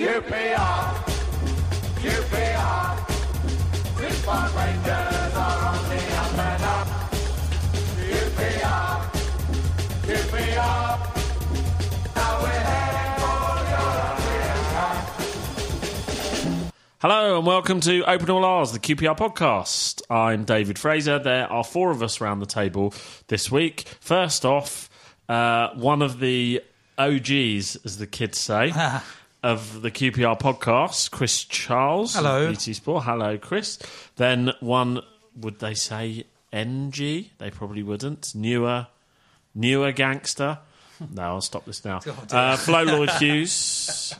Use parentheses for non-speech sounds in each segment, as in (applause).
QPR, QPR, Six Rangers are on the up and up. QPR, QPR, now we're heading for European Cup. Hello and welcome to Open All R's, the QPR podcast. I'm David Fraser. There are four of us around the table this week. First off, uh, one of the OGs, as the kids say, (laughs) of the QPR podcast, Chris Charles. Hello. BT Sport. Hello, Chris. Then one, would they say NG? They probably wouldn't. Newer, newer gangster. (laughs) No, I'll stop this now. (laughs) Uh, Flo Lloyd Hughes.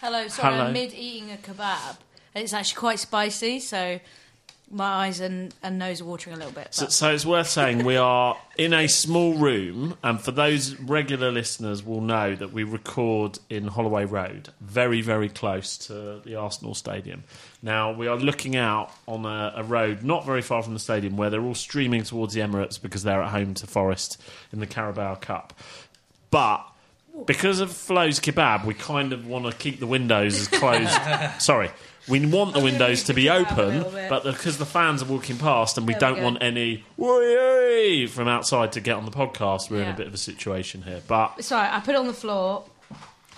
Hello, sorry, Hello. I'm mid eating a kebab. And it's actually quite spicy, so my eyes and, and nose are watering a little bit. So, so it's worth saying we are in a small room, and for those regular listeners, will know that we record in Holloway Road, very, very close to the Arsenal Stadium. Now we are looking out on a, a road not very far from the stadium, where they're all streaming towards the Emirates because they're at home to Forest in the Carabao Cup. But because of Flo's kebab, we kind of want to keep the windows as closed. (laughs) Sorry. We want the windows to be open, but because the fans are walking past and we don't want any "Woi!" from outside to get on the podcast, we're in a bit of a situation here. But Sorry, I put it on the floor.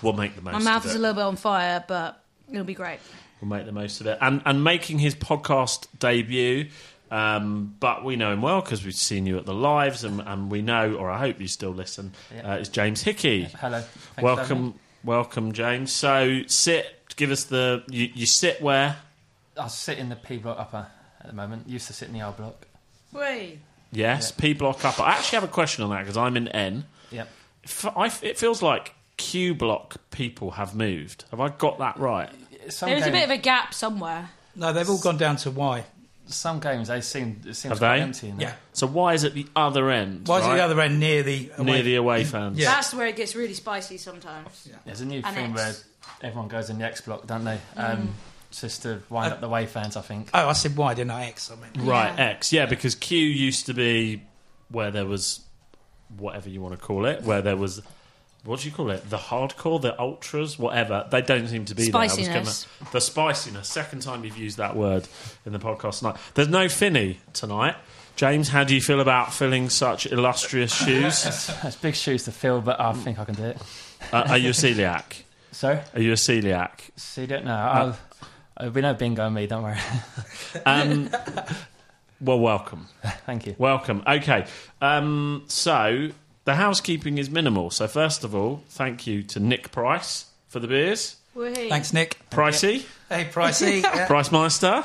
we'll make the most My mouth is a little bit on fire, but it'll be great. We'll make the most of it. And and making his podcast debut, um, but we know him well because we've seen you at the lives, and, and we know, or I hope you still listen. Yeah. Uh, it's James Hickey. Hello. Thanks welcome, welcome, James. So sit. Give us the. You, you sit where? I sit in the P block upper at the moment. Used to sit in the R block. Wait. Yes, P block upper. I actually have a question on that because I'm in N. Yep. F- I f- it feels like Q block people have moved. Have I got that right? Some There's a games, bit of a gap somewhere. No, they've all gone down to Y. some games they seem it seems Have quite they? empty. In there. Yeah. So why is it the other end? Why is it right? the other end near the away? near the away fans? Yeah. That's where it gets really spicy sometimes. There's a new And thing X. where everyone goes in the X block, don't they? Um, Just to wind up the way fans, I think. Oh, I said why didn't I? X. I mean. Right, Yeah. X. Yeah, because Q used to be where there was whatever you want to call it, where there was what do you call it? The hardcore, the ultras, whatever. They don't seem to be there. I was Spiciness. gonna- the spiciness. Second time you've used that word in the podcast tonight. There's no Finney tonight. James, how do you feel about filling such illustrious shoes? (laughs) It's big shoes to fill, but I think I can do it. uh, are you a celiac? So, Are you a celiac? see, don't know. I'll, I'll be no bingo on me. Don't worry. (laughs) Um, well, welcome. Thank you. Welcome. Okay. Um, so the housekeeping is minimal. So first of all, thank you to Nick Price for the beers. Wait. Thanks, Nick. Pricey, Hey, Pricey. (laughs) Yeah. Price Meister.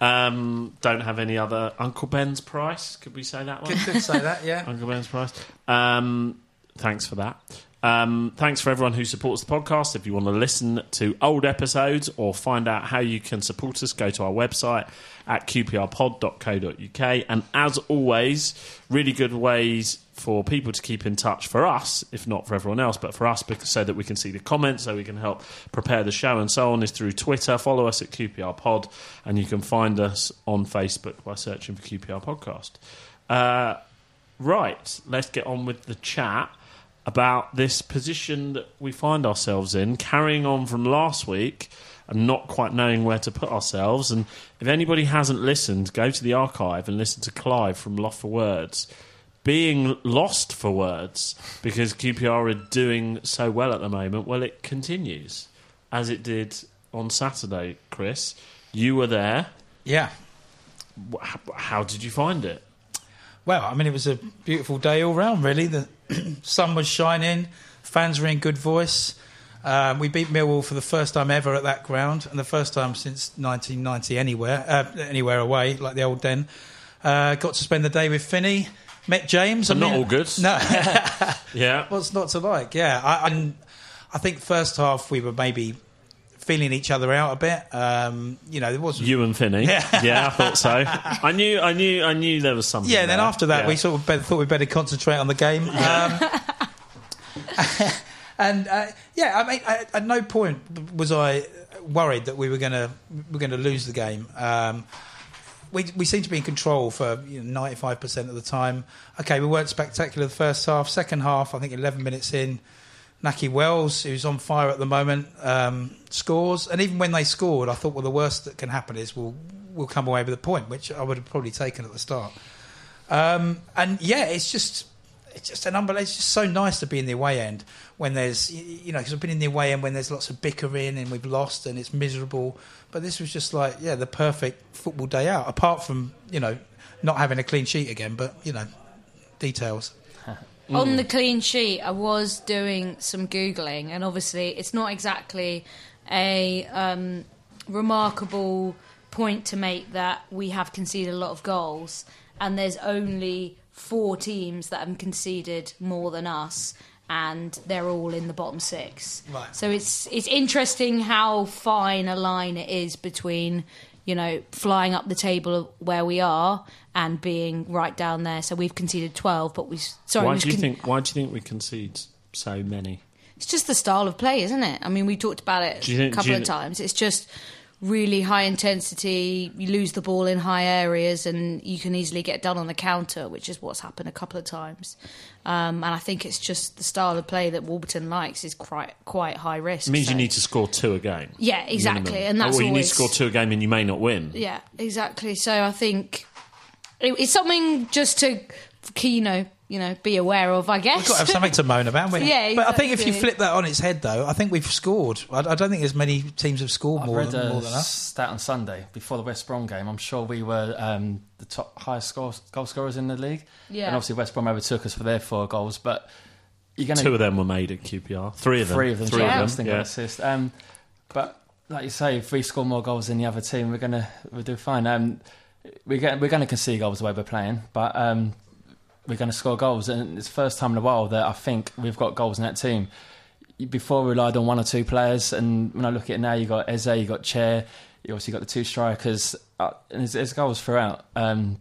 Um, don't have any other Uncle Ben's Price. Could we say that one? Could, could say that, yeah. (laughs) Uncle Ben's Price. Um, thanks for that. Um, thanks for everyone who supports the podcast. If you want to listen to old episodes or find out how you can support us, go to our website at qprpod.co.uk. And as always, really good ways for people to keep in touch for us, if not for everyone else, but for us, because, so that we can see the comments, so we can help prepare the show and so on, is through Twitter. Follow us at QPR Pod, and you can find us on Facebook by searching for QPR Podcast. Uh, Right, let's get on with the chat about this position that we find ourselves in, carrying on from last week and not quite knowing where to put ourselves. And if anybody hasn't listened, go to the archive and listen to Clive from Lost for Words. Being lost for words because QPR are doing so well at the moment. Well, it continues as it did on Saturday, Chris. You were there. Yeah. How, how did you find it? Well, I mean, it was a beautiful day all round, really. The (clears throat) sun was shining, fans were in good voice. Um, we beat Millwall for the first time ever at that ground, and the first time since 1990 anywhere, uh, anywhere away, like the old den. Uh, got to spend the day with Finney, met James. Not all good. No, (laughs) (laughs) Yeah. what's not to like? Yeah, I, I, I think first half we were maybe feeling each other out a bit. Um, you know, there was You and Finney. Yeah. I thought so. (laughs) I knew, I knew, I knew there was something. Yeah, then after that, Yeah. we sort of better, thought we'd better concentrate on the game. Um, (laughs) and uh, yeah, I mean, I, at no point was I worried that we were going to we're going to lose the game. Um, we we seemed to be in control for ninety five percent of the time. Okay, we weren't spectacular the first half. Second half, I think eleven minutes in, Nahki Wells, who's on fire at the moment, um, scores. And even when they scored, I thought, well, the worst that can happen is we'll we'll come away with a point, which I would have probably taken at the start. Um, and yeah, it's just it's just an unbelievable. It's just so nice to be in the away end when there's you know because I've been in the away end when there's lots of bickering and we've lost and it's miserable. But this was just like yeah, the perfect football day out. Apart from you know not having a clean sheet again, but you know details. (laughs) On the clean sheet, I was doing some googling, and obviously, it's not exactly a um, remarkable point to make that we have conceded a lot of goals, and there's only four teams that have conceded more than us, and they're all in the bottom six. Right. So it's it's interesting how fine a line it is between you know flying up the table where we are and being right down there. So we've conceded twelve, but we sorry. why do you con- think? Why do you think we concede so many? it's just the style of play, isn't it? I mean, we talked about it think- a couple of times. It's just really high intensity. You lose the ball in high areas, and you can easily get done on the counter, which is what's happened a couple of times. Um, and I think it's just the style of play that Warburton likes is quite quite high risk. It means so- you need to score two a game. Yeah, exactly, minimum. and that's or you need to score two a game and you may not win. Yeah, exactly. So I think it's something just to, you know, you know, be aware of. I guess. We've got to have something to moan about. haven't we? Yeah, But I think if you flip that on its head, though, I think we've scored. I, I don't think as many teams have scored I've more read than, a more than us. stat on Sunday before the West Brom game. I'm sure we were um, the top highest score, goal scorers in the league. Yeah. And obviously West Brom overtook us for their four goals, but you're going Two of them were made at QPR. Three of them. Three of them. Three yeah. of them. got Yeah. assist. Um, but like you say, if we score more goals than the other team, we're gonna we'll do fine. Um, we're going we're going to concede goals the way we're playing, but um, we're going to score goals, and it's the first time in a while that I think we've got goals in that team. Before we relied on one or two players, and when I look at it now, you got Eze, you got Chair, you obviously got the two strikers, uh, and there's, there's goals throughout. Um,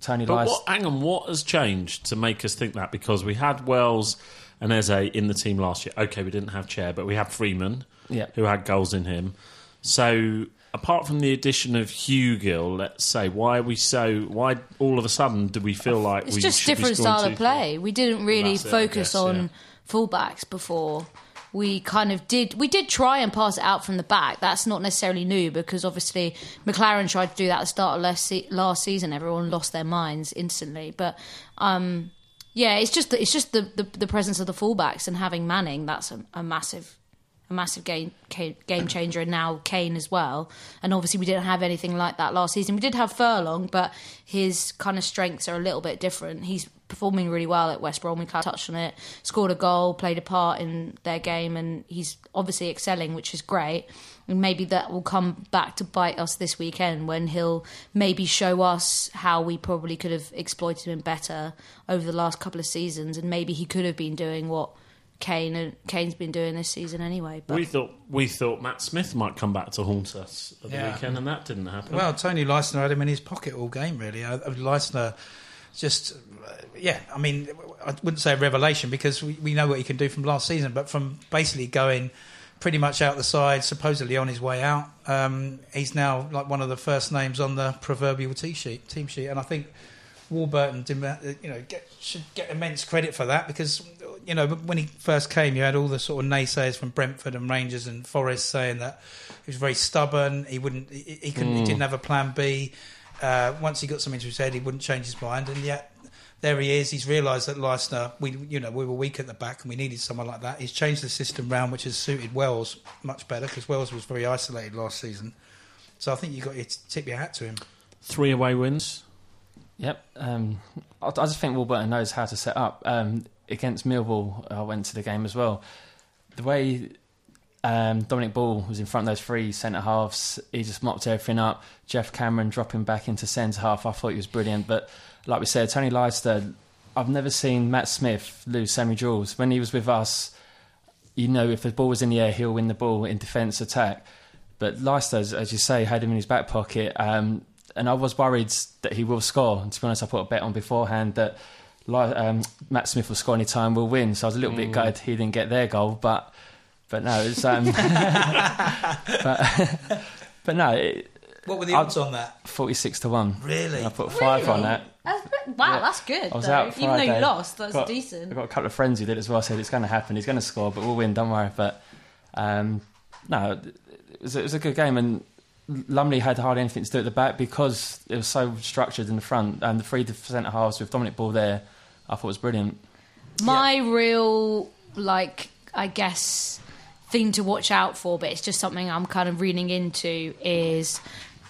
Tony But Lice, what, hang on, what has changed to make us think that? Because we had Wells and Eze in the team last year. Okay, we didn't have Chair, but we had Freeman, Yeah. who had goals in him. So, apart from the addition of Hugill, let's say, why are we so? Why all of a sudden do we feel like It's we just different style of play. We didn't really it, focus guess, on yeah. fullbacks before. We kind of did. We did try and pass it out from the back. That's not necessarily new because obviously McClaren tried to do that at the start of last, se- last season. Everyone lost their minds instantly. But um, yeah, it's just the, it's just the, the the presence of the fullbacks and having Manning. That's a, a massive a massive game game changer, and now Kane as well. And obviously, we didn't have anything like that last season. We did have Furlong, but his kind of strengths are a little bit different. He's performing really well at West Brom. We kind of touched on it. Scored a goal, played a part in their game, and he's obviously excelling, which is great. And maybe that will come back to bite us this weekend when he'll maybe show us how we probably could have exploited him better over the last couple of seasons, and maybe he could have been doing what Kane and Kane's been doing this season anyway. But We thought we thought Matt Smith might come back to haunt us at the Yeah. weekend, and that didn't happen. Well, Toni Leistner had him in his pocket all game, really. Uh, Leistner just, uh, yeah, I mean, I wouldn't say a revelation because we, we know what he can do from last season, but from basically going pretty much out the side, supposedly on his way out, um, he's now like one of the first names on the proverbial team sheet. Team sheet, and I think Warburton, uh, you know, get, should get immense credit for that because you know when he first came, you had all the sort of naysayers from Brentford and Rangers and Forest saying that he was very stubborn. He wouldn't, he, he couldn't, he didn't have a plan B. Uh, once he got something to his head, he wouldn't change his mind, and yet. There he is. He's realised that Leistner, we you know we were weak at the back and we needed someone like that. He's changed the system round, which has suited Wells much better because Wells was very isolated last season. So I think you have got to tip your hat to him. Three away wins. Yep. Um, I, I just think Warburton knows how to set up. Um, against Millwall, I went to the game as well. The way um, Dominic Ball was in front of those three centre halves, he just mopped everything up. Geoff Cameron dropping back into centre half, I thought he was brilliant. But like we said, Toni Leistner, I've never seen Matt Smith lose so many duels. When he was with us, you know, if the ball was in the air, he'll win the ball in defence attack. But Leistner, as- you say, had him in his back pocket. Um, and I was worried that he will score. And to be honest, I put a bet on beforehand that um, Matt Smith will score any time, will win. So I was a little bit gutted he didn't get their goal. But but no, it's um, (laughs) but, but no, it, What were the I'd- odds on that? 46 to 1. Really? I put five on that. That's, wow, Yeah. that's good. I was though. out Even though you lost, that's got, decent. I've got a couple of friends who did as well. I said it's going to happen. He's going to score, but we'll win. Don't worry. But um, no, it was, it was a good game, and Lumley had hardly anything to do at the back because it was so structured in the front. And the three centre halves with Dominic Ball there, I thought was brilliant. My real, like, I guess, thing to watch out for, but it's just something I'm kind of reading into, is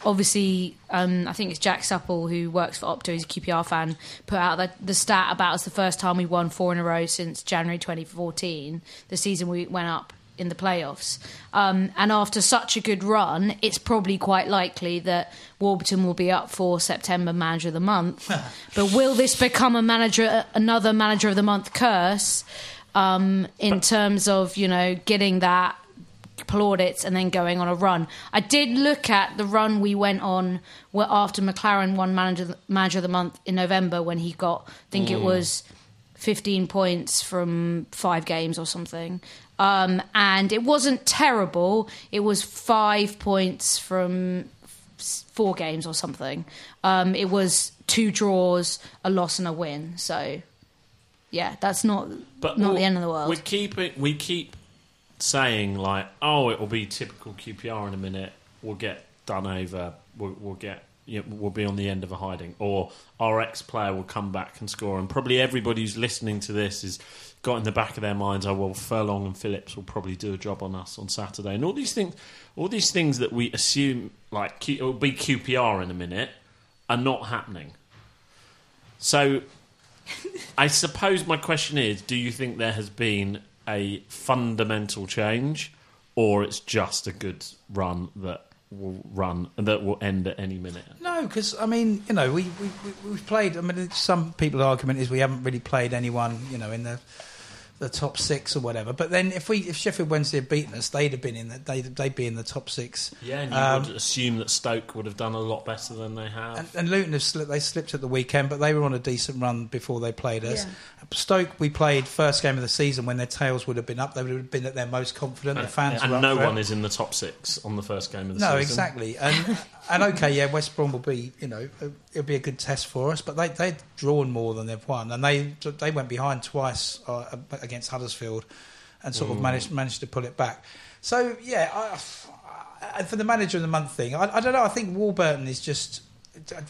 obviously, um, I think it's Jack Supple who works for Opta, he's a QPR fan, put out the, the stat about it's the first time we won four in a row since January 2014, the season we went up in the playoffs. Um, and after such a good run, it's probably quite likely that Warburton will be up for September Manager of the Month. (laughs) but will this become a manager, another Manager of the Month curse? Um, in terms of you know getting that plaudits and then going on a run. I did look at the run we went on where after McClaren won manager manager of the month in November when he got I think it was 15 points from 5 games or something. Um, and it wasn't terrible. It was 5 points from 4 games or something. Um, it was two draws, a loss and a win. So yeah, that's not But not the end of the world. We keep it. We keep saying like, "Oh, it will be typical QPR in a minute. We'll get done over. We'll, we'll get. You know, we'll be on the end of a hiding, or our ex player will come back and score." And probably everybody who's listening to this is got in the back of their minds, "Oh, well, Furlong and Phillips will probably do a job on us on Saturday." And all these things, all these things that we assume like Q, it will be QPR in a minute, are not happening. So (laughs) I suppose my question is: Do you think there has been a fundamental change, or it's just a good run that will run and that will end at any minute? No, because I mean, you know, we we- we've played. I mean, some people's argument is we haven't really played anyone, you know, in the the top six or whatever. But then if we if Sheffield Wednesday had beaten us, they'd have been in the they'd they'd be in the top six. Yeah, and you Um, would assume that Stoke would have done a lot better than they have. And, and Luton have slipped, they slipped at the weekend, but they were on a decent run before they played us. Yeah. Stoke, we played first game of the season when their tails would have been up. They would have been at their most confident. The fans and were no for one is in the top six on the first game of the No, season. No, exactly. And and okay, yeah, West Brom will be, you know, it'll be a good test for us. But they they've drawn more than they've won, and they they went behind twice uh, against Huddersfield, and sort of managed managed to pull it back. So yeah, I, I, for the manager of the month thing, I, I don't know. I think Warburton is just.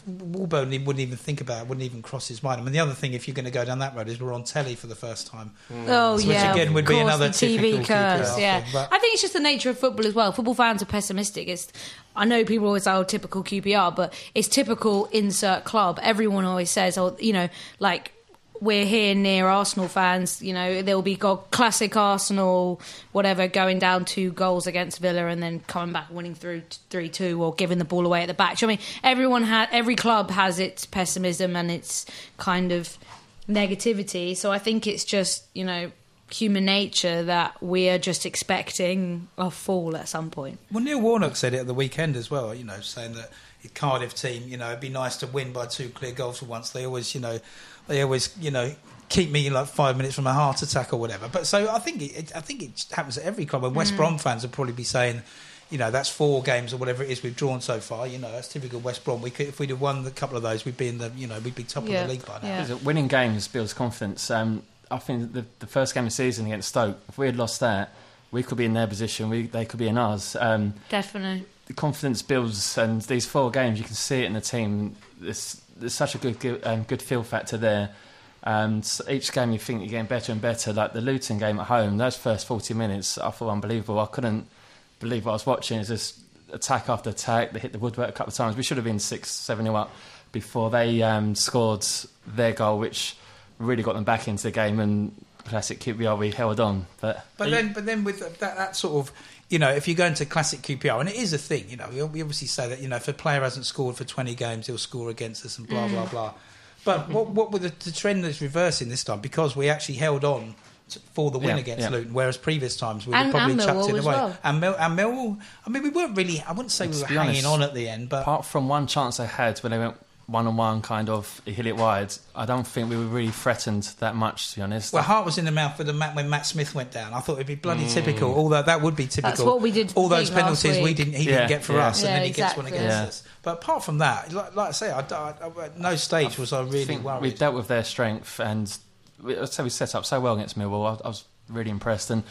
Warburton wouldn't even think about it, wouldn't even cross his mind. I mean, the other thing, if you're going to go down that road, is we're on telly for the first time. Mm. Oh Which yeah, again of would be another TV curse. Yeah, thing, I think it's just the nature of football as well. Football fans are pessimistic. It's I know people always say, "Oh, typical QPR," but it's typical insert club. Everyone always says, "Oh, you know, like." We're here near Arsenal fans. You know, there'll be classic Arsenal, whatever, going down two goals against Villa and then coming back winning through three two or giving the ball away at the back. So, I mean, everyone had every club has its pessimism and its kind of negativity. So I think it's just, you know, human nature that we are just expecting a fall at some point. Well, Neil Warnock said it at the weekend as well. You know, saying that Cardiff team, you know, it'd be nice to win by two clear goals for once. They always, you know, they always, you know, keep me like five minutes from a heart attack or whatever. But so I think it, I think it happens at every club. And West Brom fans would probably be saying. You know that's four games or whatever it is we've drawn so far. You know that's typical West Brom. We could, if we'd have won a couple of those, we'd be in the you know we'd be top Yeah, of the league by now. yeah. Winning games builds confidence. Um, I think the, the first game of the season against Stoke, if we had lost that, we could be in their position. We, they could be in ours. Um, Definitely. The confidence builds, and these four games, you can see it in the team. There's, there's such a good good, um, good feel factor there. And each game, you think you're getting better and better. Like the Luton game at home, those first 40 minutes, I thought unbelievable. I couldn't believe what I was watching. It's just attack after attack. They hit the woodwork a couple of times. We should have been six, seven nil up before they um, scored their goal, which really got them back into the game. And classic QPR, we held on. But But then, but then with that, that sort of, you know, if you go into classic QPR, and it is a thing, you know, we, we obviously say that, you know, if a player hasn't scored for 20 games, he'll score against us and blah, mm. blah, blah. But what, what with the, the trend that's reversing this time, because we actually held on to, for the win Yeah, against yeah. Luton, whereas previous times we And- would probably and chucked Millwall it as away. well. And, Mil- and Millwall, I mean, we weren't really, I wouldn't say we were hanging honest, on at the end, but apart from one chance they had when they went one on one kind of he hit it wide. I don't think we were really threatened that much, to be honest. Well, heart was in the mouth with the Matt when Matt Smith went down. I thought it'd be bloody Mm. typical. Although that would be typical. That's what we did All those penalties we didn't, he Yeah, didn't get for yeah. us, and Yeah, then he gets one against Yeah. us. But apart from that, like, like I say, I, I- I- at no stage was I I really think worried. we dealt with their strength, and we, I'd say we set up so well against Millwall. I, I was really impressed, and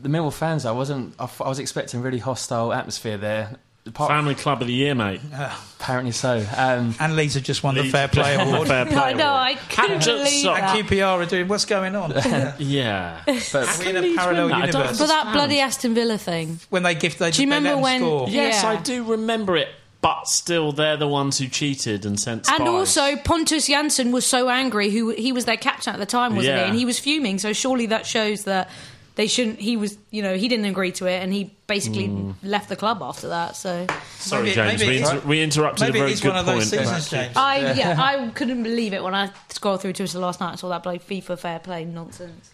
the Millwall fans, I wasn't. I, f- I was expecting really hostile atmosphere there. Apart, Family Club of the Year, mate. (laughs) apparently so. Um, and Leeds have just won the Leeds Fair Play just won the Award. Fair Play (laughs) I know, Award. I couldn't Just believe so- And that. QPR are doing what's going on Yeah. (laughs) Yeah. but Are we in a Leeds parallel win that? I don't universe? For that bloody Aston Villa thing. when they gift, they, Do you they remember let them when- score. Yeah. Yes, I do remember it, but still, they're the ones who cheated and sent spies. And also, Pontus Jansson was so angry. Who he was their captain at the time, wasn't Yeah. he? And he was fuming. So surely that shows that they shouldn't. He was, you know, he didn't agree to it, and he basically Hmm. left the club after that. So Sorry, Maybe- James, maybe we, it's- inter- we interrupted Maybe a very it's good one of those point. seasons, James. I yeah, I couldn't believe it when I scrolled through Twitter last night and saw that bloody FIFA fair play nonsense.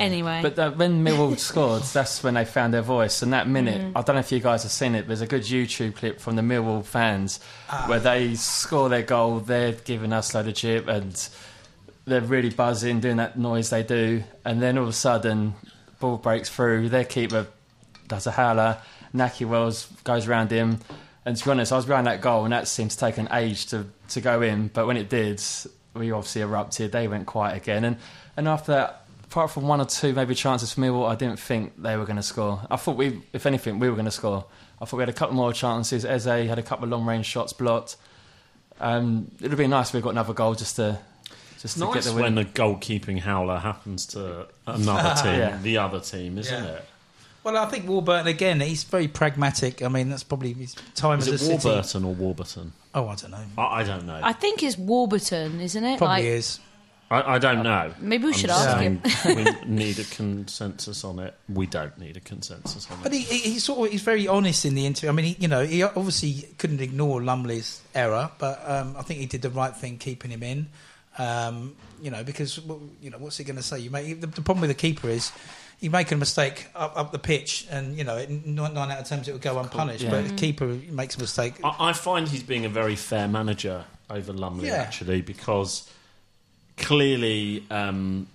Anyway, But uh, when Millwall scored, that's when they found their voice. And that minute, Mm-hmm. I don't know if you guys have seen it, there's a good YouTube clip from the Millwall fans Ah. where they score their goal, they're giving us a load of chip, and they're really buzzing, doing that noise they do. And then all of a sudden, ball breaks through, their keeper does a howler, Nahki Wells goes around him. And to be honest, I was behind that goal, and that seemed to take an age to, to go in. But when it did, we obviously erupted. They went quiet again. And, and after that, apart from one or two maybe chances for me, well, I didn't think they were going to score. I thought we, if anything, we were going to score. I thought we had a couple more chances. Eze had a couple of long range shots blocked. Um, it would be nice if we got another goal just to just to get Nice the when win. the goalkeeping howler happens to another team, Yeah. the other team, isn't Yeah. it? Well, I think Warburton again. He's very pragmatic. I mean, that's probably his time Is as it a city. Warburton or Warburton? Oh, I don't know. I, I don't know. I think it's Warburton, isn't it? Probably like, is. I, I don't know. Maybe we I'm should ask him. we (laughs) need a consensus on it. We don't need a consensus on But it. he, he, he's sort of he's very honest in the interview. I mean, he, you know, he obviously couldn't ignore Lumley's error, but um, I think he did the right thing keeping him in. Um, you know, because you know what's he going to say? You make the, the problem with the keeper is you make a mistake up, up the pitch, and you know, it, nine, nine out of ten it will go unpunished. yeah. But the keeper makes a mistake. I, I find he's being a very fair manager over Lumley, Yeah. actually, because clearly um,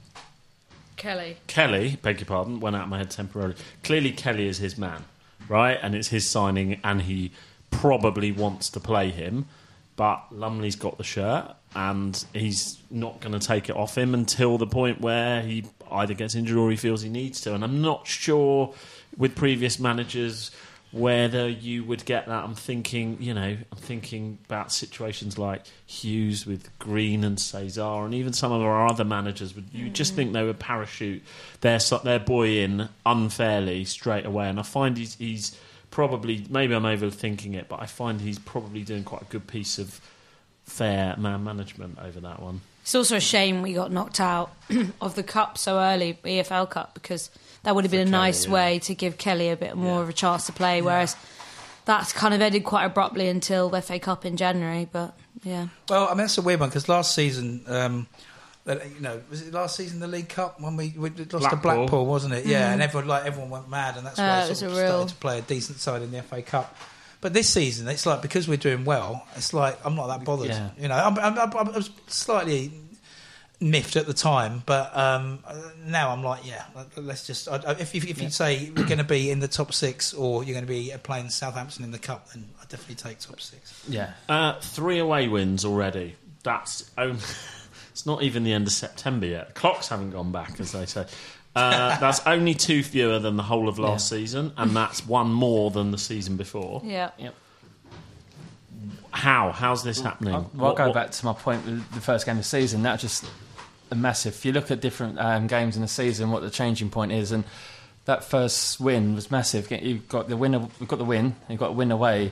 Kelly. Kelly, beg your pardon, went out of my head temporarily. Clearly, Kelly is his man, right? And it's his signing, and he probably wants to play him. But Lumley's got the shirt, and he's not going to take it off him until the point where he either gets injured or he feels he needs to. And I'm not sure with previous managers whether you would get that. I'm thinking, you know, I'm thinking about situations like Hughes with Green and Cesar, and even some of our other managers. Would you just think they would parachute their their boy in unfairly straight away? And I find he's he's probably maybe I'm overthinking it, but I find he's probably doing quite a good piece of fair man management over that one. It's also a shame we got knocked out (clears throat) of the cup so early, EFL Cup, because that would have been a Kelly, nice yeah. way to give Kelly a bit more Yeah. of a chance to play. Whereas that's kind of ended quite abruptly until the FA Cup in January. But yeah, Well, I mean that's a weird one because last season, um, that- you know, was it last season the League Cup when we, we lost to Blackpool. Blackpool, wasn't it? Yeah, and everyone like everyone went mad, and that's Uh, why it I sort of real- started to play a decent side in the FA Cup. But this season, it's like because we're doing well, it's like I'm not that bothered. Yeah. You know, I'm, I'm, I'm, I was slightly miffed at the time, but um, now I'm like, yeah, let's just. I, I- if if, if you say we're going to be in the top six or you're going to be playing Southampton in the cup, then I definitely take top six. Yeah. Uh, three away wins already. That's only, it's not even the end of September yet. Clocks haven't gone back, as they say. Uh, (laughs) that's only two fewer than the whole of last season, and that's one more than the season before. yeah. Yep. How? How's this happening? I'll, well, I'll What- go what- back to my point with the first game of the season. That just a massive. If you look at different um, games in the season, what the changing point is, and that first win was massive. You've got the winner. We've got the win. You've got a win away,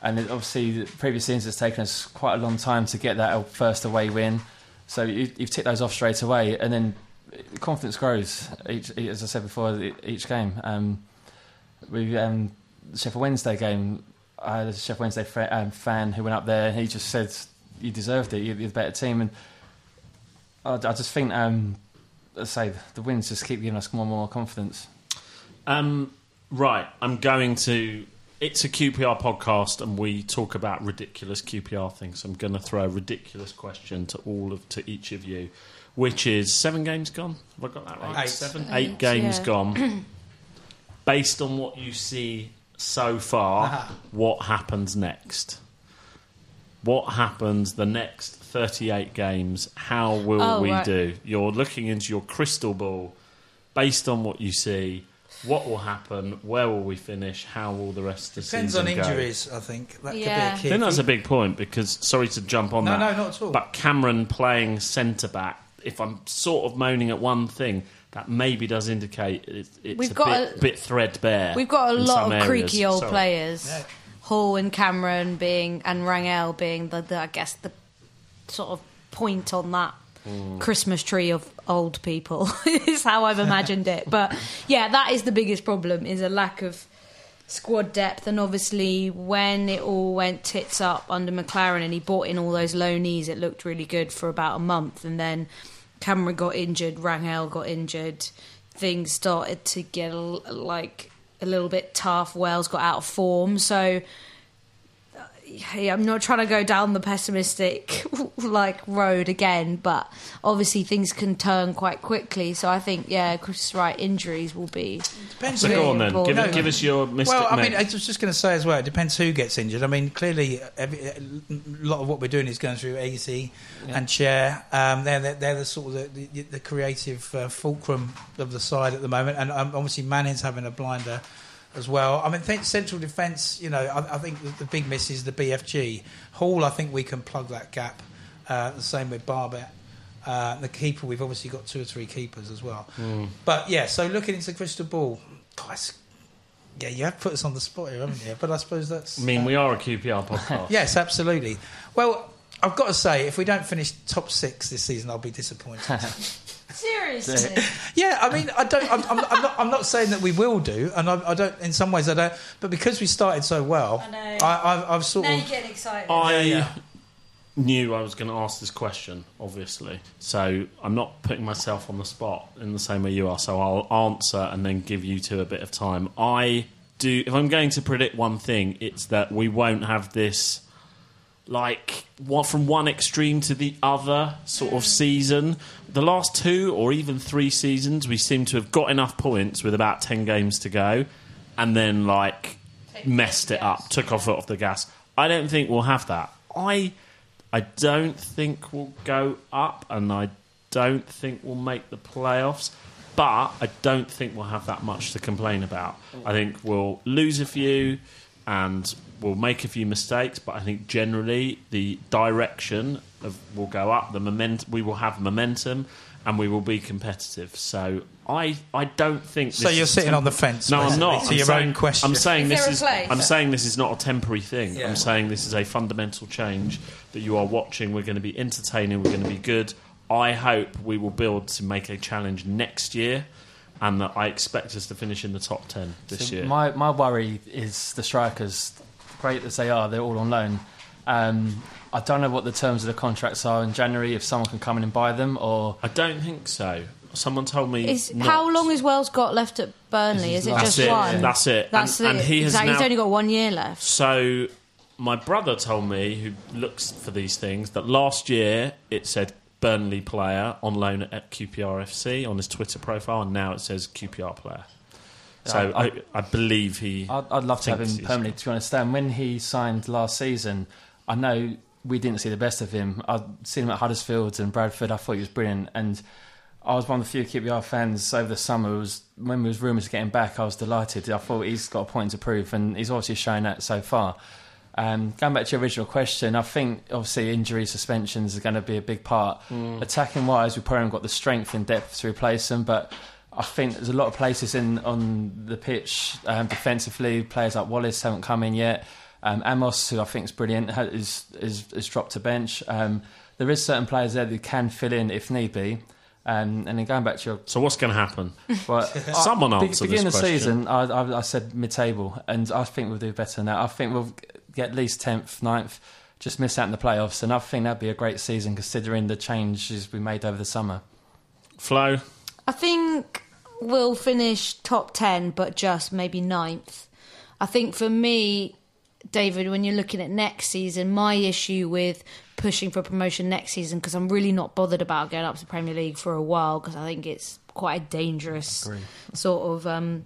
and it, obviously the previous seasons it's taken us quite a long time to get that first away win. So you, you've ticked those off straight away, and then confidence grows. Each, as I said before, each game. Um, we um, Sheffield Wednesday game. I had a Sheffield Wednesday um, fan who went up there. and He just said, "You deserved it. You're the better team." And I, I just think, um, let's say, the wins just keep giving us more and more confidence. Um, right, I'm going to. It's a QPR podcast, and we talk about ridiculous QPR things. I'm going to throw a ridiculous question to all of to each of you, which is seven games gone. Have I got that right? Eight. Seven, Eight, eight games yeah. gone. (clears throat) Based on what you see so far, Uh-huh. (laughs) what happens next? What happens the next 38 games? How will Oh, we right. do? You're looking into your crystal ball based on what you see. What will happen? Where will we finish? How will the rest of the Depends on season go? injuries, I think. That Yeah. could I be a think that's a big point because sorry to jump on No, that. no, not at all. But Cameron playing centre back, if I'm sort of moaning at one thing, that maybe does indicate it, it's We've a got bit, a- bit threadbare. We've got a in lot some of areas. creaky old Sorry. players. Yeah. Hall and Cameron being and Rangel being the, the I guess the sort of point on that Mm. Christmas tree of old people (laughs) is how I've imagined it. But yeah, that is the biggest problem is a lack of squad depth and obviously when it all went tits up under McClaren and he bought in all those loanees it looked really good for about a month and then Cameron got injured, Rangel got injured, things started to get like a little bit tough. Wells got out of form, so yeah, I'm not trying to go down the pessimistic (laughs) like road again, but obviously things can turn quite quickly. So I think yeah, Chris is right. Injuries will be Depends So go on then. Give, No, give us your mystic Well, I mean, Meg. I was just going to say as well. It depends who gets injured. I mean, clearly, every, a lot of what we're doing is going through Eze and Chair. Um, they're, they're they're the sort of the, the, the creative uh, fulcrum of the side at the moment, and um, obviously Manning's having a blinder as well. I mean, think central defence. You know, I, I think the, the big miss is the BFG Hall. I think we can plug that gap. Uh, the same with Barbet. Uh, the keeper, we've obviously got two or three keepers as well. But yeah, so looking into the crystal ball, guys, yeah, you have put us on the spot here, haven't you? But I suppose that's. I mean, we are a QPR podcast. (laughs) Yes, absolutely. Well, I've got to say, if we don't finish top six this season, I'll be disappointed. (laughs) seriously. (laughs) yeah, I mean, I don't. I'm, I'm, I'm not. I'm not saying that we will do, and I, I don't. In some ways, I don't. But because we started so well, I know. I, I've, I've sort now of. you're getting excited. I yeah. knew I was going to ask this question, obviously. So I'm not putting myself on the spot in the same way you are. So I'll answer and then give you two a bit of time. I do. If I'm going to predict one thing, it's that we won't have this. Like one from one extreme to the other sort of mm. season. The last two or even three seasons, we seem to have got enough points with about ten games to go, and then like messed it up, took our foot off the gas. I don't think we'll have that. I I don't think we'll go up, and I don't think we'll make the playoffs. But I don't think we'll have that much to complain about. I think we'll lose a few, and we'll make a few mistakes. But I think generally the direction will go up. The moment we will have momentum, and we will be competitive. So I I don't think. So this you're is sitting temp- on the fence. no, I'm not. To I'm your saying, own question. I'm saying Is this a is. I'm saying this is not a temporary thing. Yeah. I'm saying this is a fundamental change that you are watching. We're going to be entertaining. We're going to be good. I hope we will build to make a challenge next year, and that I expect us to finish in the top ten this So year. My my worry is the strikers, great as they are, they're all on loan. Um, I don't know what the terms of the contracts are in January. If someone can come in and buy them, or I don't think so. Someone told me. Is, not. how long has Wells got left at Burnley? Is is it last just it. one? That's it. That's and, it. and he has exactly. now. He's only got one year left. So, my brother told me, who looks for these things, that last year it said Burnley player on loan at QPR FC on his Twitter profile, and now it says QPR player. So I- I, I believe he. I'd, I'd love to have him he's permanently. To be honest, and when he signed last season, I know we didn't see the best of him. I'd seen him at Huddersfield and Bradford. I thought he was brilliant, and I was one of the few QPR fans over the summer. Was when there was rumours of getting back, I was delighted. I thought he's got a point to prove, and he's obviously shown that so far. Um, going back to your original question, I think obviously injury suspensions are going to be a big part. Attacking wise, we probably haven't got the strength and depth to replace them, but I think there's a lot of places in on the pitch um, defensively. Players like Wallace haven't come in yet. Um, Amos, who I think is brilliant, has is, is is dropped to bench. Um, there is certain players there that can fill in if need be. Um, and then going back to your so what's going to happen? (laughs) well, Someone I- be- answer Beginning this of the question. season, I, I, I said mid-table, and I think we'll do better than that. I think we'll get at least tenth, 9th, just miss out in the playoffs, and I think that'd be a great season considering the changes we made over the summer. Flo, I think we'll finish top 10, but just maybe ninth. I think for me, David, when you're looking at next season, my issue with pushing for promotion next season because I'm really not bothered about going up to the Premier League for a while because I think it's quite a dangerous sort of. Um,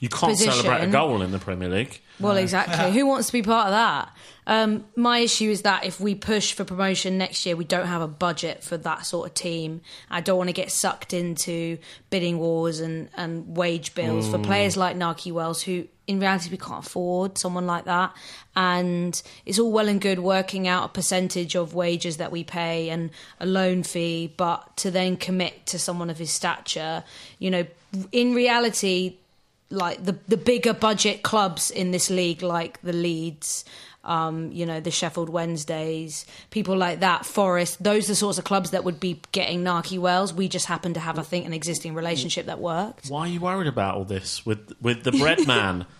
You can't Position. celebrate a goal in the Premier League. well, exactly. Who wants to be part of that? Um, my issue is that if we push for promotion next year, we don't have a budget for that sort of team. I don't want to get sucked into bidding wars and, and wage bills for players like Nahki Wells, who in reality we can't afford someone like that. And it's all well and good working out a percentage of wages that we pay and a loan fee, but to then commit to someone of his stature, you know, in reality, like the the bigger budget clubs in this league, like the Leeds, um, you know, the Sheffield Wednesdays, people like that, Forest. Those are the sorts of clubs that would be getting Nahki Wells. We just happen to have, I think, an existing relationship that worked. Why are you worried about all this with with the bread man? (laughs)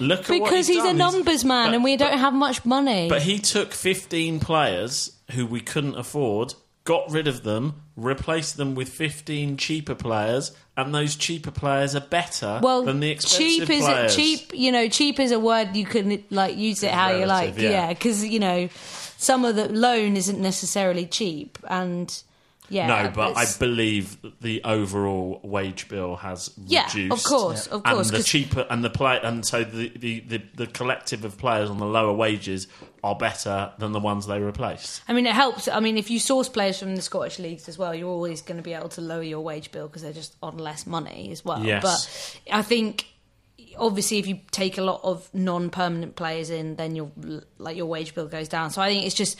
Look at what Because he's, he's a numbers man, but- and we don't have much money. But he took 15 players who we couldn't afford, got rid of them, replaced them with 15 cheaper players, and those cheaper players are better well, than the expensive cheap is players. a, cheap. You know, cheap is a word you can like use it It's how you like. relative, yeah. Yeah, because you know, some of the loan isn't necessarily cheap, and yeah, no, but I believe the overall wage bill has Yeah, reduced. of course, of course, And the cheaper and the play and so the, the, the, the collective of players on the lower wages are better than the ones they replace. I mean, it helps. I mean, if you source players from the Scottish leagues as well, you're always going to be able to lower your wage bill because they're just on less money as well. Yes. But I think obviously if you take a lot of non-permanent players in, then your like your wage bill goes down. So I think it's just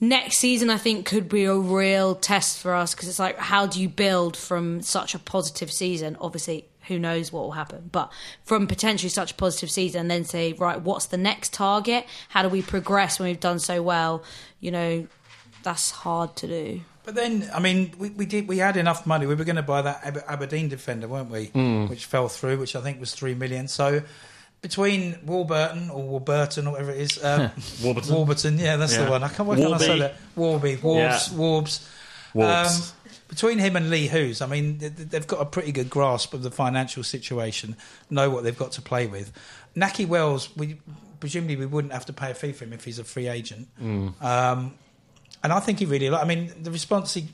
next season. I think could be a real test for us because it's like how do you build from such a positive season? Obviously. Who knows what will happen? But from potentially such a positive season, and then say, right, what's the next target? How do we progress when we've done so well? You know, that's hard to do. But then, I mean, we, we did. We had enough money. We were going to buy that Aber- Aberdeen defender, weren't we? Which fell through, which I think was three million. So between Warburton or Warburton or whatever it is, um, (laughs) Warburton. Warburton, yeah, that's Yeah. the one. I can't. Why can't I say Warby. that? Warby, Warbs, Yeah. Warbs. Warbs. Um, between him and Lee Hoos, I mean, th- th- they've got a pretty good grasp of the financial situation, know what they've got to play with. Nahki Wells, we presumably we wouldn't have to pay a fee for him if he's a free agent. Um, and I think he really, I mean, the response he,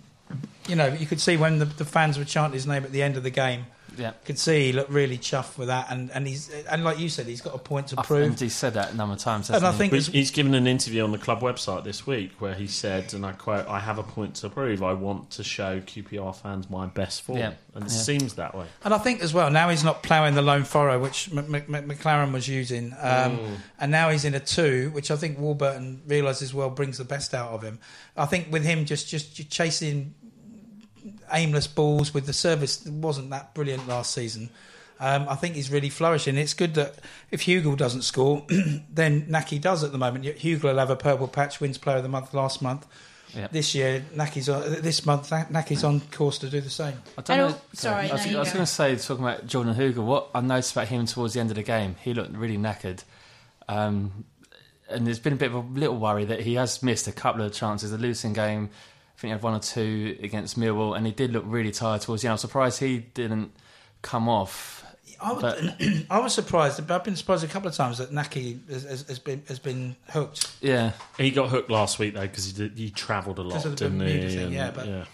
you know, you could see when the, the fans were chanting his name at the end of the game. Yeah. Could see he looked really chuffed with that, and, and he's and like you said, he's got a point to I- prove. And he said that a number of times. And I hasn't he? think But he's given an interview on the club website this week where he said, and I quote, I have a point to prove. I want to show QPR fans my best form. Yeah. And it Yeah. seems that way. And I think as well, now he's not ploughing the lone furrow, which M- M- M- McClaren was using. Um, and now he's in a two, which I think Warburton realises well brings the best out of him. I think with him just, just chasing aimless balls with the service that wasn't that brilliant last season. Um, I think he's really flourishing. It's good that if Hugill doesn't score, (clears throat) then Nahki does at the moment. Hugill will have a purple patch, wins Player of the Month last month. Yeah. This year, Nahki's on, this month, Nahki's on course to do the same. I don't And know. al- sorry, I was, no, was going to say, talking about Jordan Hugill, what I noticed about him towards the end of the game, he looked really knackered. Um, and there's been a bit of a little worry that he has missed a couple of chances. The losing game, I think he had one or two against Millwall, and he did look really tired towards the end. I'm surprised he didn't come off. I, would, But- (clears throat) I was surprised. I've been surprised a couple of times that Nahki has, has, has been has been hooked. Yeah, He got hooked last week, though, because he, did- he travelled a lot, Because of the didn't he? Thing, And- yeah, but-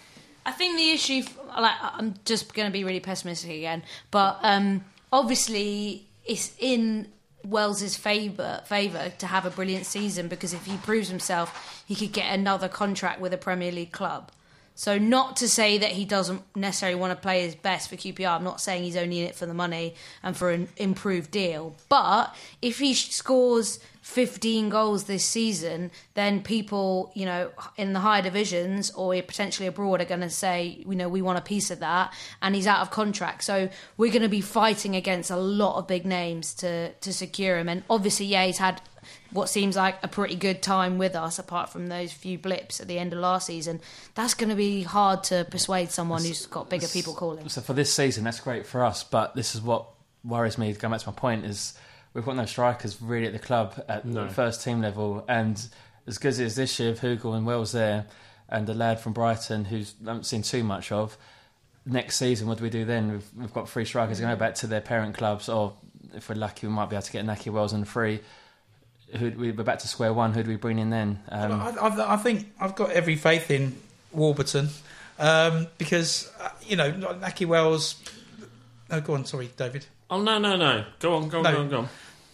I think the issue, like, I'm just going to be really pessimistic again, but um, obviously it's in Wells's favour favour to have a brilliant season because if he proves himself, he could get another contract with a Premier League club. So not to say that he doesn't necessarily want to play his best for QPR. I'm not saying he's only in it for the money and for an improved deal. But if he scores 15 goals this season, then people, you know, in the higher divisions or potentially abroad are going to say, you know, we want a piece of that, and he's out of contract. So we're going to be fighting against a lot of big names to to secure him. And obviously, yeah, he's had what seems like a pretty good time with us, apart from those few blips at the end of last season. That's going to be hard to persuade someone who's got bigger people calling. So for this season, that's great for us. But this is what worries me. Going back to my point is we've got no strikers really at the club at No. the first team level, and as good as it is this year, with Hugill and Wells there, and the lad from Brighton who's I haven't seen too much of. Next season, what do we do then? We've, we've got three strikers going back to their parent clubs or if we're lucky, we might be able to get Nahki Wells on free. Who we we're back to square one. Who do we bring in then? Um, I, I, I think I've got every faith in Warburton um, because uh, you know Nahki Wells. Oh, go on, sorry, David. Oh no no no! Go on go on No. go on go on.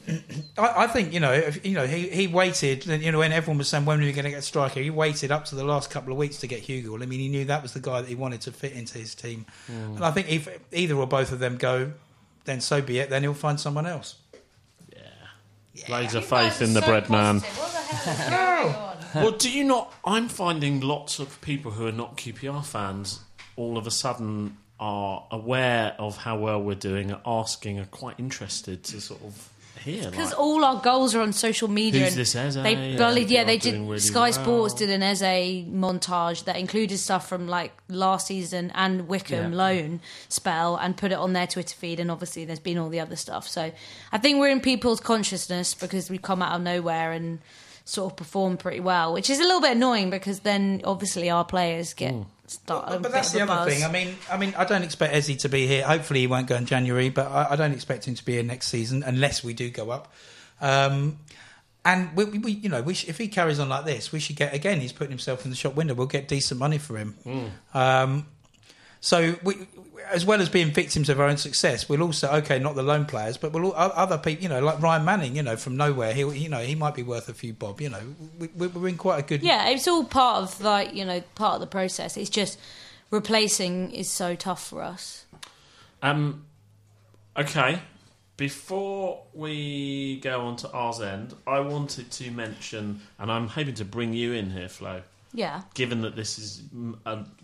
(clears throat) I, I think you know, if, you know, he, he waited. You know, when everyone was saying when were we going to get a striker, he waited up to the last couple of weeks to get Hugill. I mean, he knew that was the guy that he wanted to fit into his team. And I think if either or both of them go, then so be it. Then he'll find someone else. Loads of faith in the bread man. What the hell is going on? (laughs) well, do you not? I'm finding lots of people who are not QPR fans all of a sudden are aware of how well we're doing, are asking, are quite interested to sort of Because Like, all our goals are on social media. Who's this Eze? They Yeah, bullied, yeah, they they did. really Sky well. Sports did an Eze montage that included stuff from like last season and Wycombe Yeah. loan spell and put it on their Twitter feed. And obviously, there's been all the other stuff. So I think we're in people's consciousness because we come out of nowhere and sort of perform pretty well, which is a little bit annoying because then obviously our players get start. a But that's the other buzz. thing. I mean, I mean, I don't expect Eze to be here. Hopefully, he won't go in January, but I, I don't expect him to be here next season unless we do go up. Um, and we, we, we- you know, we sh- if he carries on like this, we should get again. He's putting himself in the shop window. We'll get decent money for him. Um, so we, as well as being victims of our own success, we'll also okay, not the lone players, but we'll other people, you know, like Ryan Manning, you know, from nowhere, he, you know, he might be worth a few bob. You know, we, we- we're in quite a good. Yeah, it's all part of like you know part of the process. It's just replacing is so tough for us. um, okay. Before we go on to R's end, I wanted to mention, and I'm hoping to bring you in here, Flo. Yeah. Given that this is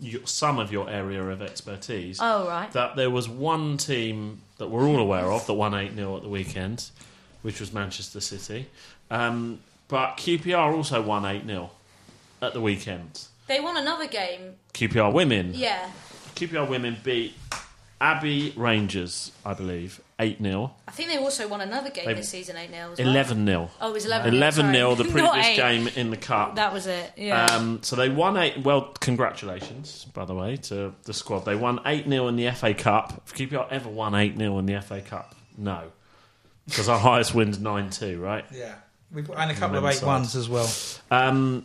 your, some of your area of expertise, Oh right. that there was one team that we're all aware of that won 8 0 at the weekend, which was Manchester City. Um, but QPR also won 8 0 at the weekend. They won another game. QPR women. Yeah. QPR women beat Abbey Rangers, I believe, 8 0. I think they also won another game They- this season, 8 0 11 0. Oh, it was 11-0, 11 0, the (laughs) Not previous eight. game in the Cup. That was it. Yeah. Um, so they won eight. Well, congratulations, by the way, to the squad. They won eight 0 in the FA Cup. Have QPR ever won eight 0 in the FA Cup? No, because our highest win's nine two, right? Yeah, We've, and a couple of Men's eight side. ones as well. Um,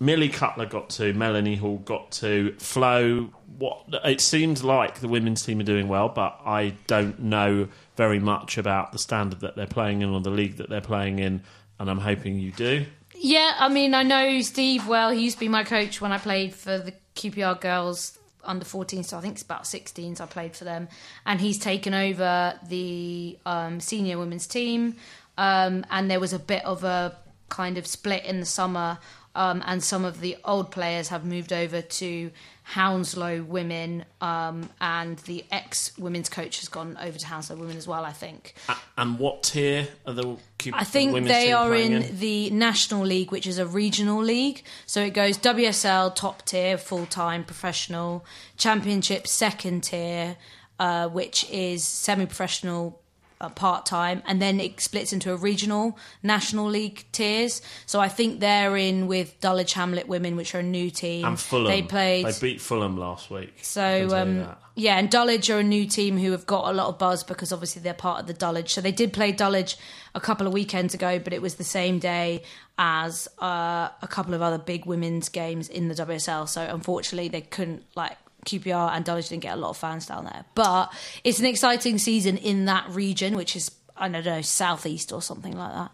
Millie Cutler got two. Melanie Hall got two. Flo. What it seems like the women's team are doing well, but I don't know very much about the standard that they're playing in or the league that they're playing in, and I'm hoping you do. Yeah, I mean, I know Steve well. He used to be my coach when I played for the QPR girls under 14, so I think it's about 16s I played for them. And he's taken over the um, senior women's team. Um, and there was a bit of a kind of split in the summer. Um, and some of the old players have moved over to Hounslow Women, um, and the ex women's coach has gone over to Hounslow Women as well. I think. And what tier are the? Q- I the think women's they are playing in, the National League, which is a regional league. So it goes WSL top tier, full time professional, Championship second tier, uh, which is semi professional. Uh, part time, and then it splits into a regional National League tiers. So I think they're in with Dulwich Hamlet Women, which are a new team. And Fulham. They played. They beat Fulham last week. So um, yeah, and Dulwich are a new team who have got a lot of buzz because obviously they're part of the Dulwich. So they did play Dulwich a couple of weekends ago, but it was the same day as uh, a couple of other big women's games in the WSL. So unfortunately, they couldn't like. QPR and Dulwich didn't get a lot of fans down there, but it's an exciting season in that region, which is I don't know southeast or something like that.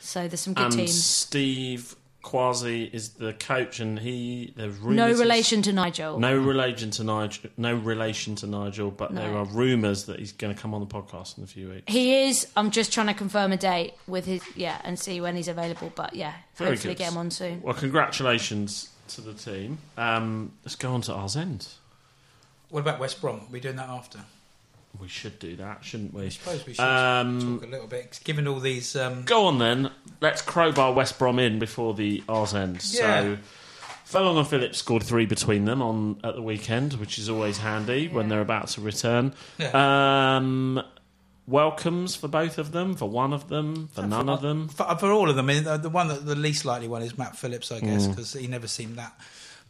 So there's some good and teams. Steve Quashie is the coach, and he there's rumours No relation to Nigel. No relation to Nigel. No relation to Nigel, but No. there are rumours that he's going to come on the podcast in a few weeks. He is. I'm just trying to confirm a date with his yeah and see when he's available. But yeah, Very hopefully good. get him on soon. Well, congratulations to the team. Um, let's go on to R's end. What about West Brom? Are we doing that after? We should do that, shouldn't we? I suppose we should Um, talk a little bit, given all these. Um, Go on then. Let's crowbar West Brom in before the R's end. Yeah. So, Furlong and Phillips scored three between them on at the weekend, which is always handy when they're about to return. Um, welcomes for both of them, for one of them, for none of them. for, for all of them, I mean, the, one that the least likely one is Matt Phillips, I guess, Mm. because he never seemed that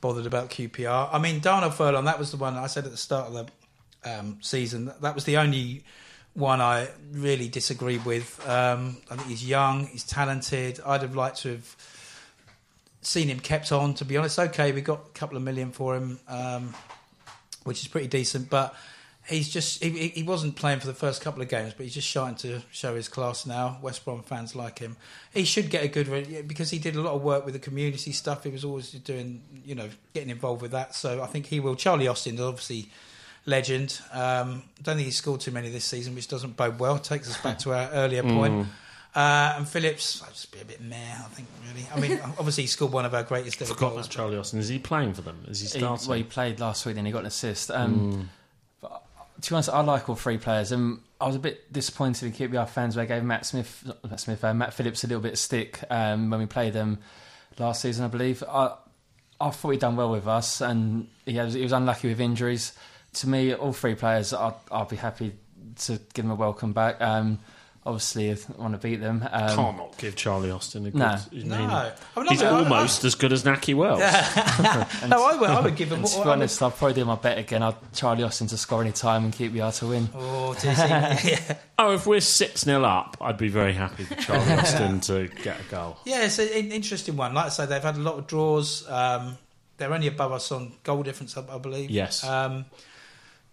bothered about QPR. I mean, Darnell Furlong, that was the one I said at the start of the um, season. That, that was the only one I really disagreed with. Um, I think he's young, he's talented. I'd have liked to have seen him kept on. To be honest, okay, we got a couple of million for him, um, which is pretty decent, but. He's just he, he he wasn't playing for the first couple of games, but he's just starting to show his class now. West Brom fans like him. He should get a good because he did a lot of work with the community stuff. He was always doing you know getting involved with that. So I think he will. Charlie Austin, is obviously legend. Um, I don't think he scored too many this season, which doesn't bode well. Takes us back to our (laughs) earlier point. Uh, and Phillips, I'll just be a bit meh. I think really. I mean, (laughs) obviously he scored one of our greatest ever goals. Charlie Austin. Is he playing for them? Is he He, starting? well, he played last week and he got an assist. Um, but, to be honest, I like all three players. And I was a bit disappointed in QPR fans where I gave Matt Smith, Matt Smith, uh, Matt Phillips a little bit of stick um, when we played them last season, I believe. I, I thought he'd done well with us, and he, has, he was unlucky with injuries. To me, all three players, I'd, I'd be happy to give them a welcome back. Um, obviously, I want to beat them. Um, Can't not give Charlie Austin a good. No. I mean, No, I mean, he's I- I- almost as good as Nahki Wells. (laughs) No, I would, I would give him. And to be honest, I'll probably do my bet again. I'll Charlie Austin to score any time and keep QPR to win. Oh, (laughs) yeah. Oh, if we're six 0 up, I'd be very happy for Charlie Austin to get a goal. (laughs) Yeah, it's an interesting one. Like I say, they've had a lot of draws. Um, they're only above us on goal difference, I I believe. Yes. Um,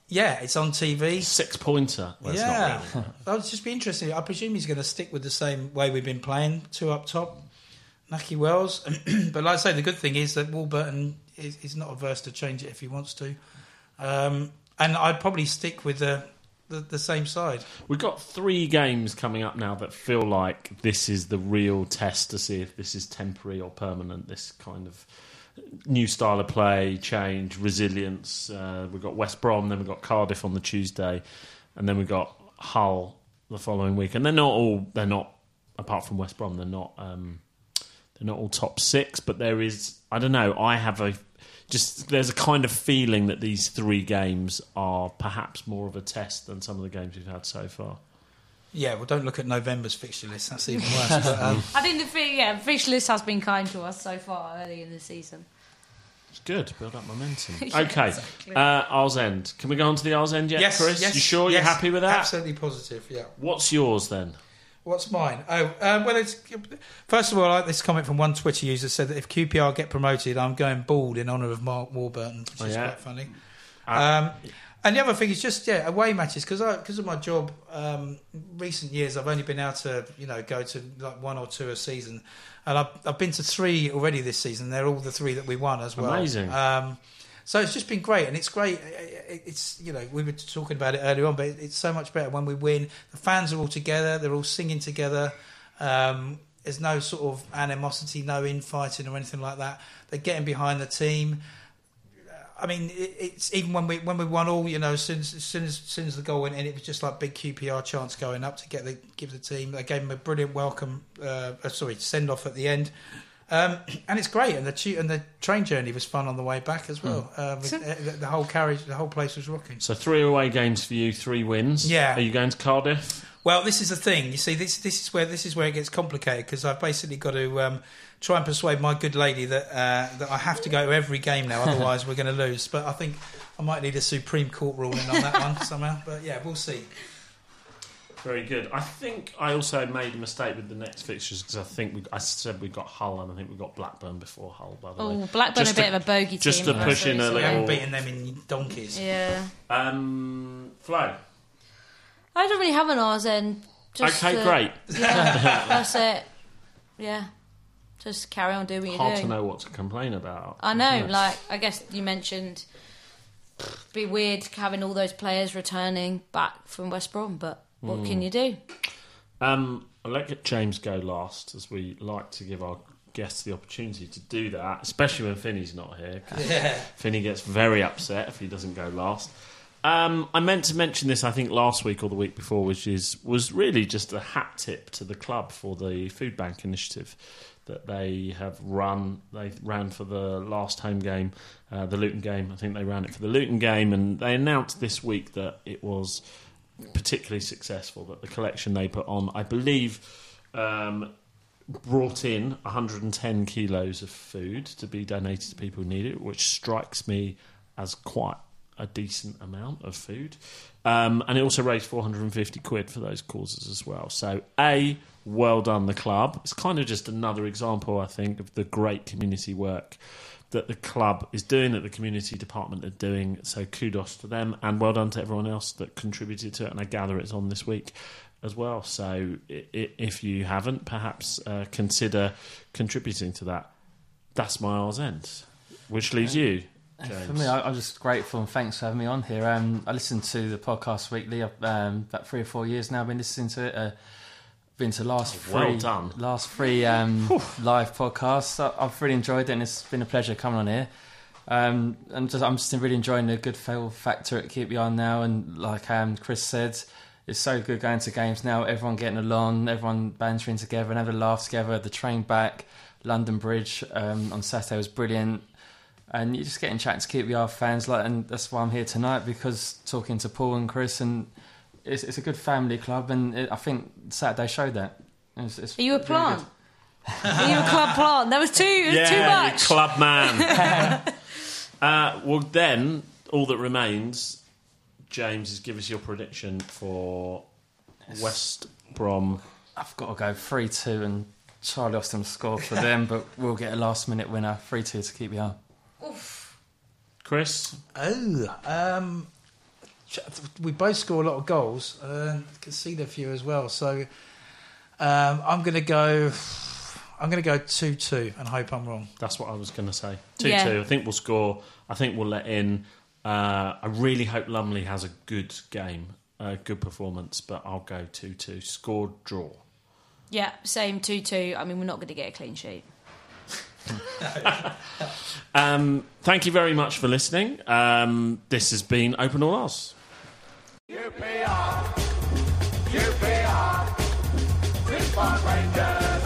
yeah, it's on TV. Six pointer. Well, yeah, really. that would just be interesting. I presume he's going to stick with the same way we've been playing, two up top, Nahki Wells. (clears throat) but like I say, the good thing is that Warburton is, is not averse to change it if he wants to. Um, and I'd probably stick with the, the the same side. We've got three games coming up now that feel like this is the real test to see if this is temporary or permanent. This kind of new style of play, change, resilience. Uh, we've got West Brom, then we've got Cardiff on the Tuesday, and then we've got Hull the following week. And they're not all. They're not apart from West Brom. They're not. Um, they're not all top six, but there is. I don't know. I have a just. There's a kind of feeling that these three games are perhaps more of a test than some of the games we've had so far. Yeah, well, don't look at November's fixture list. That's even worse. (laughs) but, um, I think the fi- yeah, fish list has been kind to us so far early in the season. It's good. to Build up momentum. (laughs) Yeah, okay. exactly. Uh, Ar's End. Can we go on to the Ar's End yet, yes, Chris? yes, you sure yes, you're happy with that? Absolutely positive. Yeah. What's yours then? What's mine? Oh, um, well, it's first of all, I like this comment from one Twitter user said that if QPR get promoted, I'm going bald in honour of Mark Warburton, which Oh, is yeah. quite funny. Uh, Um, and the other thing is just yeah, away matches because because of my job. Um, recent years, I've only been able to you know go to like one or two a season, and I've I've been to three already this season. They're all the three that we won as well. Amazing. Um, so it's just been great, and it's great. It's you know we were talking about it earlier on, but it's so much better when we win. The fans are all together; they're all singing together. Um, there's no sort of animosity, no infighting or anything like that. They're getting behind the team. I mean, it's even when we when we won all, you know, as soon as, soon as, as the goal went in, it was just like big QPR chance going up to get the give the team. They gave them a brilliant welcome, uh, uh, sorry, send off at the end, um, and it's great. And the tu- and the train journey was fun on the way back as well. Uh, with, uh, the, the whole carriage, the whole place was rocking. so three away games for you, three wins. Yeah. Are you going to Cardiff? Well, this is the thing. You see, this this is where this is where it gets complicated because I've basically got to um, try and persuade my good lady that uh, that I have to go to every game now, (laughs) otherwise we're going to lose. But I think I might need a Supreme Court ruling on that one somehow. But yeah, we'll see. Very good. I think I also made a mistake with the next fixtures because I think we, I said we got Hull and I think we got Blackburn before Hull. By the Oh, way, Blackburn Just a to- bit of a bogey just team. to for push in a recently. We haven't little- beaten them in donkeys. Yeah, um, Flo. I don't really have an R's end. Just okay, uh, great. Yeah, (laughs) that's it. Yeah, just carry on doing what you're Hard doing. to know what to complain about. I know, like I guess you mentioned, be weird having all those players returning back from West Brom, but what Hmm. can you do? Um, I'll let James go last, as we like to give our guests the opportunity to do that, especially when Finney's not here. 'cause Yeah. Finney gets very upset if he doesn't go last. Um, I meant to mention this, I think, last week or the week before, which is was really just a hat tip to the club for the food bank initiative that they have run. They ran for the last home game, uh, the Luton game. I think they ran it for the Luton game, and they announced this week that it was particularly successful. That the collection they put on, I believe. Um, brought in 110 kilos of food to be donated to people who need it, which strikes me as quite a decent amount of food. Um, and it also raised 450 quid for those causes as well. So, A, well done, the club. It's kind of just another example, I think, of the great community work that the club is doing, that the community department are doing. So, kudos to them, and well done to everyone else that contributed to it. And I gather it's on this week as well. So, if you haven't, perhaps uh, consider contributing to that. That's my R's end. Which leaves you, James. For me, I, I'm just grateful and thanks for having me on here. Um, I listen to the podcast weekly. I've um, about three or four years now. I've been listening to it. Uh, been to last three, well done. last three um, live podcasts. I, I've really enjoyed it, and it's been a pleasure coming on here. Um, and just, I'm just really enjoying the good fail factor at Keep On now. And like um, Chris said, it's so good going to games now. Everyone getting along, everyone bantering together and having a laugh together. The train back, London Bridge um, on Saturday was brilliant. And you're just getting chatting to Keep fans, like, and that's why I'm here tonight because talking to Paul and Chris, and it's, it's a good family club, and it, I think Saturday showed that. It's, it's Are you a plant? good. Are you a club plant? That was too, it was yeah, too you much. club man. (laughs) (laughs) uh, well, then all that remains, James, is give us your prediction for West Brom. I've got to go 3 2, and Charlie Austin will score for (laughs) them, but we'll get a last minute winner 3 2 to keep you on. Oof. Chris, Oh, um, ch- we both score a lot of goals. Uh, concede a few as well. So um, I'm going to go. I'm going to go two-two and hope I'm wrong. that's what I was going to say. Two Yeah. two. I think we'll score. I think we'll let in. Uh, I really hope Lumley has a good game, a good performance, but I'll go two two. Score draw. Yeah, same 2 2. I mean, we're not going to get a clean sheet. (laughs) Um, thank you very much for listening. Um, this has been Open All Oz. QPR, QPR, Six Park Rangers.